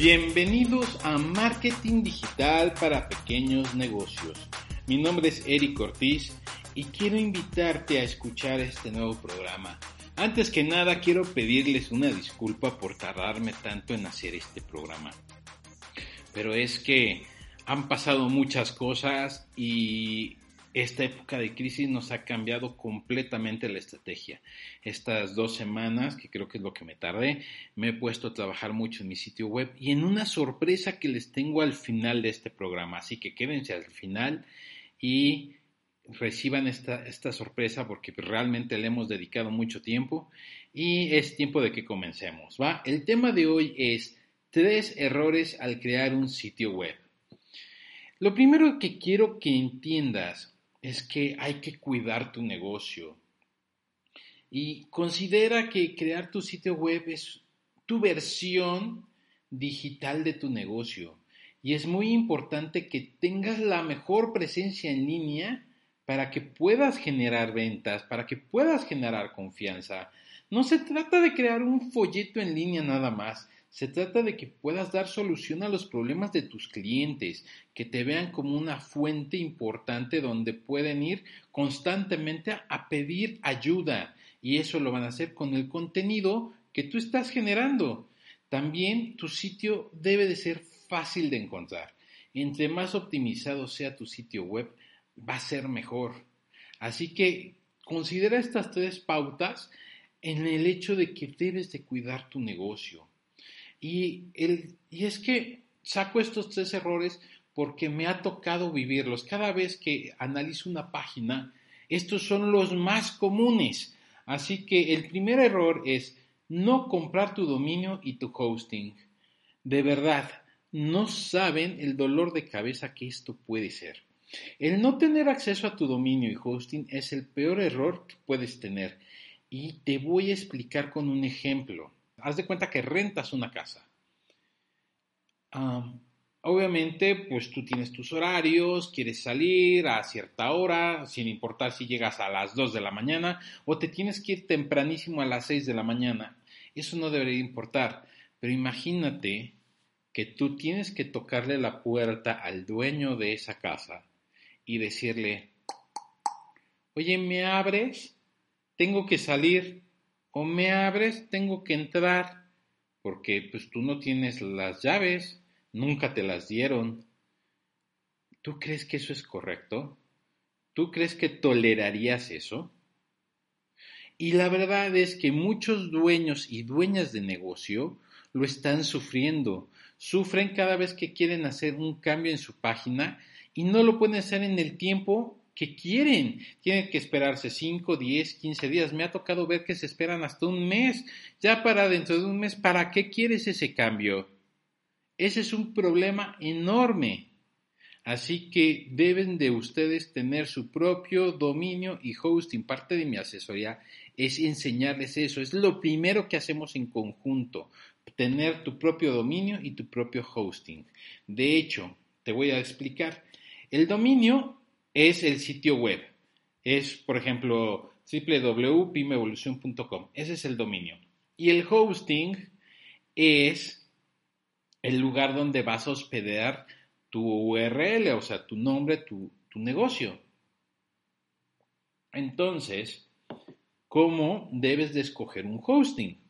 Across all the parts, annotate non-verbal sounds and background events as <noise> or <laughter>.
bienvenidos a Marketing Digital para Pequeños Negocios. Mi nombre es Eric Ortiz y quiero invitarte a escuchar este nuevo programa. Antes que nada quiero pedirles una disculpa por tardarme tanto en hacer este programa. Pero es que han pasado muchas cosas y esta época de crisis nos ha cambiado completamente la estrategia. Estas dos semanas, que creo que es lo que me tardé, me he puesto a trabajar mucho en mi sitio web y en una sorpresa que les tengo al final de este programa. Así que quédense al final y reciban esta, esta sorpresa porque realmente le hemos dedicado mucho tiempo y es tiempo de que comencemos. ¿va? El tema de hoy es tres errores al crear un sitio web. Lo primero que quiero que entiendas es que hay que cuidar tu negocio. Y considera que crear tu sitio web es tu versión digital de tu negocio. Y es muy importante que tengas la mejor presencia en línea para que puedas generar ventas, para que puedas generar confianza. No se trata de crear un folleto en línea nada más, se trata de que puedas dar solución a los problemas de tus clientes, que te vean como una fuente importante donde pueden ir constantemente a pedir ayuda. Y eso lo van a hacer con el contenido que tú estás generando. También tu sitio debe de ser fácil de encontrar. Entre más optimizado sea tu sitio web, va a ser mejor. Así que considera estas tres pautas en el hecho de que debes de cuidar tu negocio. Y, el, y es que saco estos tres errores porque me ha tocado vivirlos. Cada vez que analizo una página, estos son los más comunes. Así que el primer error es no comprar tu dominio y tu hosting. De verdad, no saben el dolor de cabeza que esto puede ser. El no tener acceso a tu dominio y hosting es el peor error que puedes tener. Y te voy a explicar con un ejemplo. Haz de cuenta que rentas una casa. obviamente, pues tú tienes tus horarios, quieres salir a cierta hora, sin importar si llegas a las 2 de la mañana o te tienes que ir tempranísimo a las 6 de la mañana. Eso no debería importar. Pero imagínate que tú tienes que tocarle la puerta al dueño de esa casa y decirle, oye, ¿me abres? Tengo que salir o me abres, tengo que entrar, porque pues tú no tienes las llaves, nunca te las dieron. ¿Tú crees que eso es correcto? ¿Tú crees que tolerarías eso? Y la verdad es que muchos dueños y dueñas de negocio lo están sufriendo. Sufren cada vez que quieren hacer un cambio en su página y no lo pueden hacer en el tiempo que quieren. Tienen que esperarse 5, 10, 15 días. Me ha tocado ver que se esperan hasta un mes. Ya para dentro de un mes, ¿para qué quieres ese cambio? Ese es un problema enorme. Así que deben de ustedes tener su propio dominio y hosting. Parte de mi asesoría es enseñarles eso. Es lo primero que hacemos en conjunto. Tener tu propio dominio y tu propio hosting. De hecho, te voy a explicar. El dominio es el sitio web. Es, por ejemplo, www.pimevolucion.com. Ese es el dominio. Y el hosting es el lugar donde vas a hospedar tu URL, o sea, tu nombre, tu, tu negocio. Entonces, ¿cómo debes de escoger un hosting?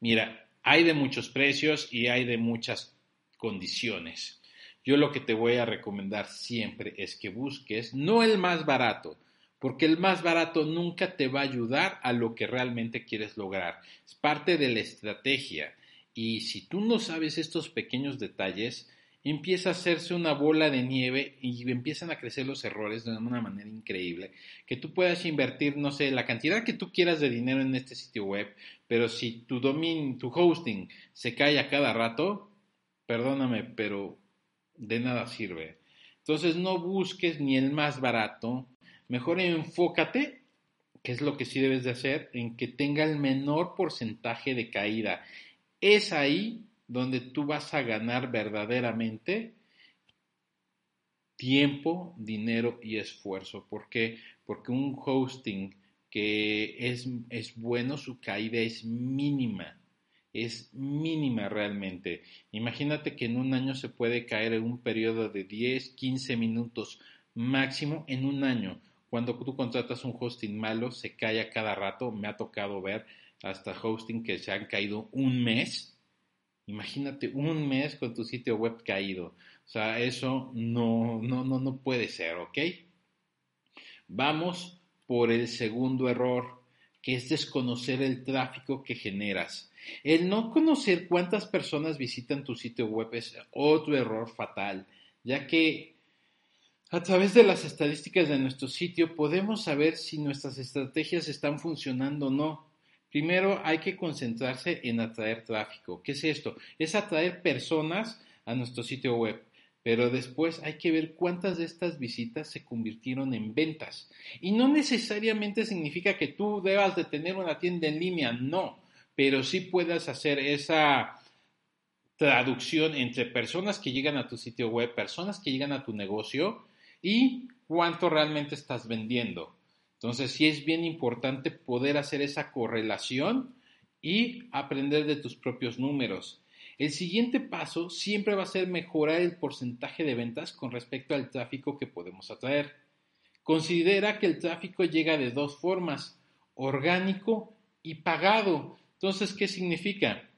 Mira, hay de muchos precios y hay de muchas condiciones. Yo lo que te voy a recomendar siempre es que busques no el más barato, porque el más barato nunca te va a ayudar a lo que realmente quieres lograr. Es parte de la estrategia. Y si tú no sabes estos pequeños detalles, empieza a hacerse una bola de nieve y empiezan a crecer los errores de una manera increíble. Que tú puedas invertir, no sé, la cantidad que tú quieras de dinero en este sitio web, pero si tu dominio, tu hosting se cae a cada rato, perdóname, pero de nada sirve. Entonces no busques ni el más barato, mejor enfócate, que es lo que sí debes de hacer, en que tenga el menor porcentaje de caída. Es ahí donde tú vas a ganar verdaderamente tiempo, dinero y esfuerzo. ¿Por qué? Porque un hosting que es, es bueno, su caída es mínima es mínima realmente. Imagínate que en un año se puede caer en un periodo de 10, 15 minutos máximo en un año. Cuando tú contratas un hosting malo, se cae a cada rato. Me ha tocado ver hasta hosting que se han caído un mes. Imagínate un mes con tu sitio web caído. O sea, eso no, no, no, no puede ser, ¿ok? Vamos por el segundo error, que es desconocer el tráfico que generas. El no conocer cuántas personas visitan tu sitio web es otro error fatal, ya que a través de las estadísticas de nuestro sitio podemos saber si nuestras estrategias están funcionando o no. Primero hay que concentrarse en atraer tráfico. ¿Qué es esto? Es atraer personas a nuestro sitio web. Pero después hay que ver cuántas de estas visitas se convirtieron en ventas. Y no necesariamente significa que tú debas de tener una tienda en línea, no pero sí puedas hacer esa traducción entre personas que llegan a tu sitio web, personas que llegan a tu negocio y cuánto realmente estás vendiendo. Entonces, sí es bien importante poder hacer esa correlación y aprender de tus propios números. El siguiente paso siempre va a ser mejorar el porcentaje de ventas con respecto al tráfico que podemos atraer. Considera que el tráfico llega de dos formas, orgánico y pagado. Entonces, ¿qué significa?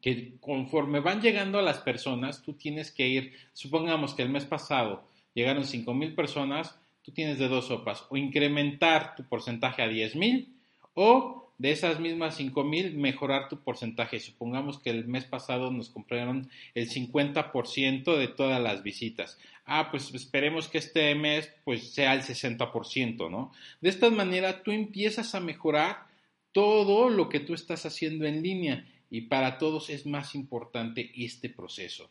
Que conforme van llegando a las personas, tú tienes que ir, supongamos que el mes pasado llegaron 5 mil personas, tú tienes de dos sopas, o incrementar tu porcentaje a 10 mil, o de esas mismas 5 mil mejorar tu porcentaje. Supongamos que el mes pasado nos compraron el 50% de todas las visitas. Ah, pues esperemos que este mes pues sea el 60%, ¿no? De esta manera tú empiezas a mejorar todo lo que tú estás haciendo en línea y para todos es más importante este proceso.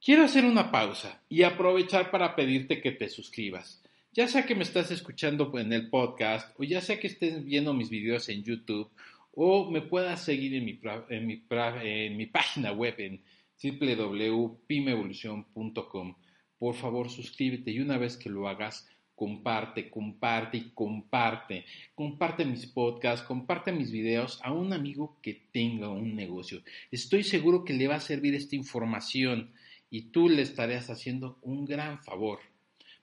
Quiero hacer una pausa y aprovechar para pedirte que te suscribas. Ya sea que me estás escuchando en el podcast o ya sea que estés viendo mis videos en YouTube o me puedas seguir en mi, en mi, en mi <laughs> página web en www.pimevolucion.com. Por favor, suscríbete y una vez que lo hagas, comparte, comparte y comparte. Comparte mis podcasts, comparte mis videos a un amigo que tenga un negocio. Estoy seguro que le va a servir esta información y tú le estarás haciendo un gran favor.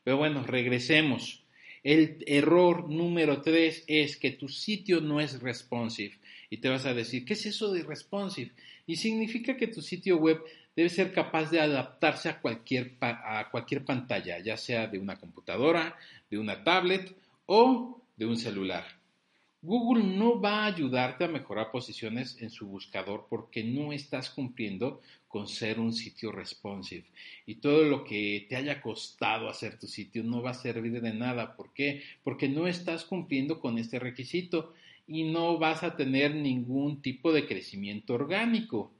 Pero bueno, regresemos. El error número tres es que tu sitio no es responsive. Y te vas a decir, ¿qué es eso de responsive? Y significa que tu sitio web debe ser capaz de adaptarse a cualquier, a cualquier pantalla, ya sea de una computadora, de una tablet o de un celular. Google no va a ayudarte a mejorar posiciones en su buscador porque no estás cumpliendo con ser un sitio responsive. Y todo lo que te haya costado hacer tu sitio no va a servir de nada. ¿Por qué? Porque no estás cumpliendo con este requisito y no vas a tener ningún tipo de crecimiento orgánico.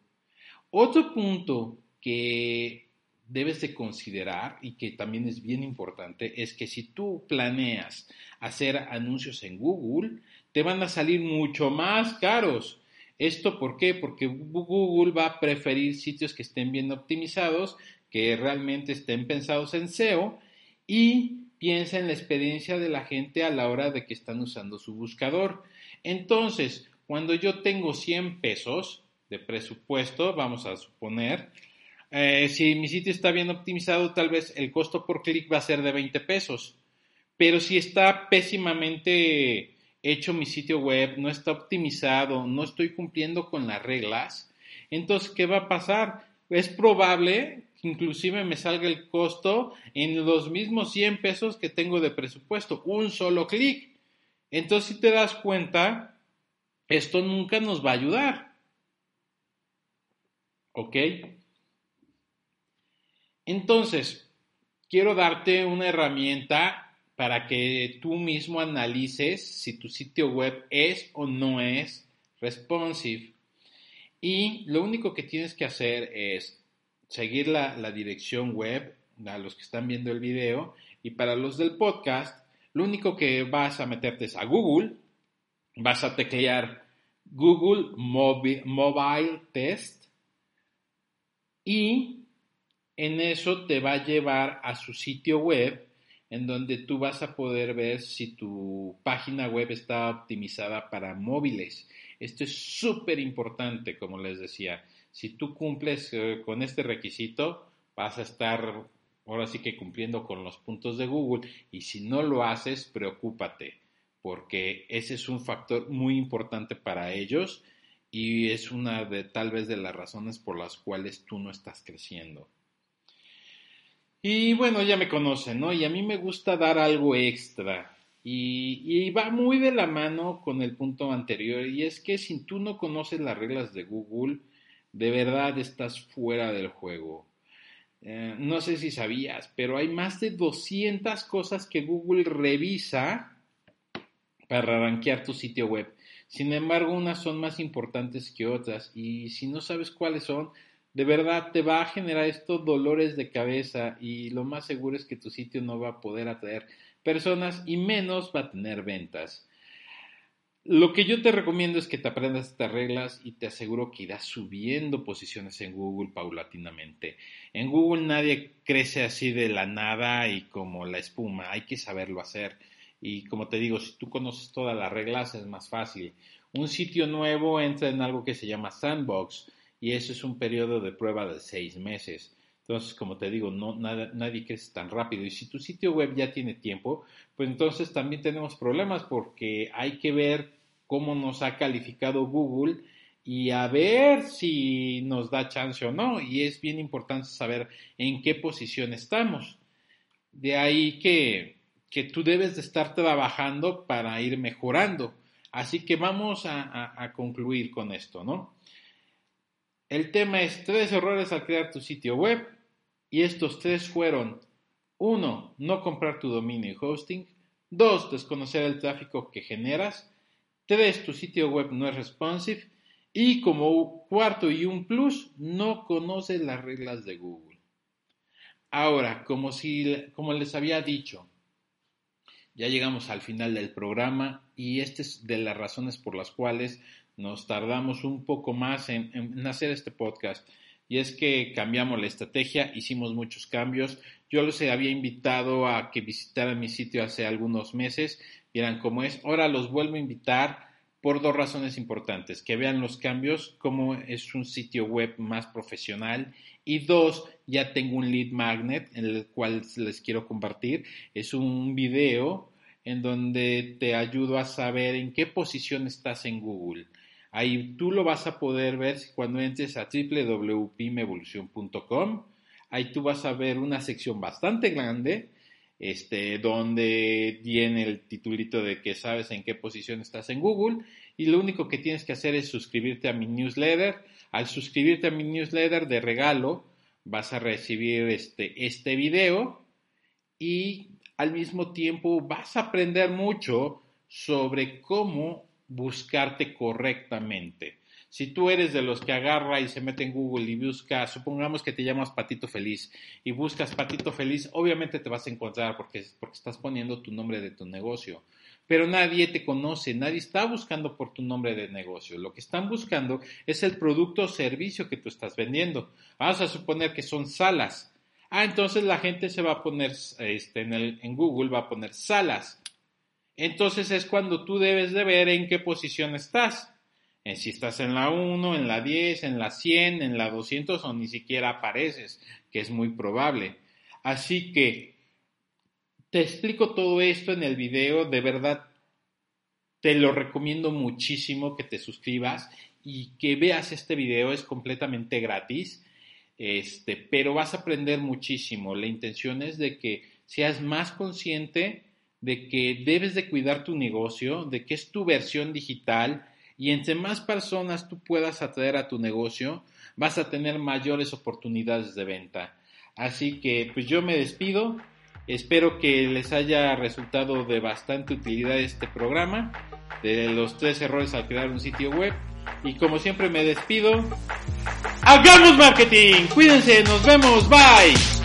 Otro punto que debes de considerar y que también es bien importante es que si tú planeas hacer anuncios en Google, te van a salir mucho más caros. ¿Esto por qué? Porque Google va a preferir sitios que estén bien optimizados, que realmente estén pensados en SEO y piensa en la experiencia de la gente a la hora de que están usando su buscador. Entonces, cuando yo tengo 100 pesos, de presupuesto, vamos a suponer. Eh, si mi sitio está bien optimizado, tal vez el costo por clic va a ser de 20 pesos. Pero si está pésimamente hecho mi sitio web, no está optimizado, no estoy cumpliendo con las reglas, entonces, ¿qué va a pasar? Es probable que inclusive me salga el costo en los mismos 100 pesos que tengo de presupuesto, un solo clic. Entonces, si te das cuenta, esto nunca nos va a ayudar. ¿Ok? Entonces, quiero darte una herramienta para que tú mismo analices si tu sitio web es o no es responsive. Y lo único que tienes que hacer es seguir la, la dirección web a los que están viendo el video. Y para los del podcast, lo único que vas a meterte es a Google, vas a teclear Google Mobile, Test. Y en eso te va a llevar a su sitio web en donde tú vas a poder ver si tu página web está optimizada para móviles. Esto es súper importante, como les decía. Si tú cumples eh, con este requisito, vas a estar ahora sí que cumpliendo con los puntos de Google y si no lo haces, preocúpate porque ese es un factor muy importante para ellos y es una de tal vez de las razones por las cuales tú no estás creciendo. Y bueno, ya me conocen, ¿no? Y a mí me gusta dar algo extra. Y, y, va muy de la mano con el punto anterior. Y es que si tú no conoces las reglas de Google, de verdad estás fuera del juego. Eh, no sé si sabías, pero hay más de 200 cosas que Google revisa para rankear tu sitio web. Sin embargo, unas son más importantes que otras y si no sabes cuáles son, de verdad te va a generar estos dolores de cabeza y lo más seguro es que tu sitio no va a poder atraer personas y menos va a tener ventas. Lo que yo te recomiendo es que te aprendas estas reglas y te aseguro que irás subiendo posiciones en Google paulatinamente. En Google nadie crece así de la nada y como la espuma, hay que saberlo hacer. Y como te digo, si tú conoces todas las reglas es más fácil. Un sitio nuevo entra en algo que se llama sandbox y eso es un periodo de prueba de seis meses. Entonces, como te digo, no, nadie crece tan rápido. Y si tu sitio web ya tiene tiempo, pues entonces también tenemos problemas porque hay que ver cómo nos ha calificado Google y a ver si nos da chance o no. Y es bien importante saber en qué posición estamos. De ahí que que tú debes de estar trabajando para ir mejorando. Así que vamos a, concluir con esto, ¿no? El tema es tres errores al crear tu sitio web y estos tres fueron, uno, no comprar tu dominio y hosting, dos, desconocer el tráfico que generas, tres, tu sitio web no es responsive y como cuarto y un plus, no conoces las reglas de Google. Ahora, como, si, como les había dicho, ya llegamos al final del programa y esta es de las razones por las cuales nos tardamos un poco más en, hacer este podcast. Y es que cambiamos la estrategia, hicimos muchos cambios. Yo los había invitado a que visitaran mi sitio hace algunos meses, vieran cómo es. Ahora los vuelvo a invitar por dos razones importantes, que vean los cambios, cómo es un sitio web más profesional y dos, ya tengo un lead magnet en el cual les quiero compartir. Es un video en donde te ayudo a saber en qué posición estás en Google. Ahí tú lo vas a poder ver cuando entres a www.pimevolucion.com. Ahí tú vas a ver una sección bastante grande este, donde tiene el titulito de que sabes en qué posición estás en Google y lo único que tienes que hacer es suscribirte a mi newsletter. Al suscribirte a mi newsletter de regalo vas a recibir este, este video y al mismo tiempo vas a aprender mucho sobre cómo buscarte correctamente. Si tú eres de los que agarra y se mete en Google y busca, supongamos que te llamas Patito Feliz y buscas Patito Feliz, obviamente te vas a encontrar porque, porque estás poniendo tu nombre de tu negocio. Pero nadie te conoce, nadie está buscando por tu nombre de negocio. Lo que están buscando es el producto o servicio que tú estás vendiendo. Vamos a suponer que son salas. Ah, entonces la gente se va a poner este, en, en Google, va a poner salas. Entonces es cuando tú debes de ver en qué posición estás si estás en la 1, en la 10, en la 100, en la 200 o ni siquiera apareces, que es muy probable. Así que te explico todo esto en el video, de verdad te lo recomiendo muchísimo que te suscribas y que veas este video, es completamente gratis. Este, pero vas a aprender muchísimo. La intención es de que seas más consciente de que debes de cuidar tu negocio, de que es tu versión digital, y entre más personas tú puedas atraer a tu negocio, vas a tener mayores oportunidades de venta. Así que pues yo me despido. Espero que les haya resultado de bastante utilidad este programa de los tres errores al crear un sitio web. Y como siempre me despido. Hagamos marketing. Cuídense, nos vemos. Bye.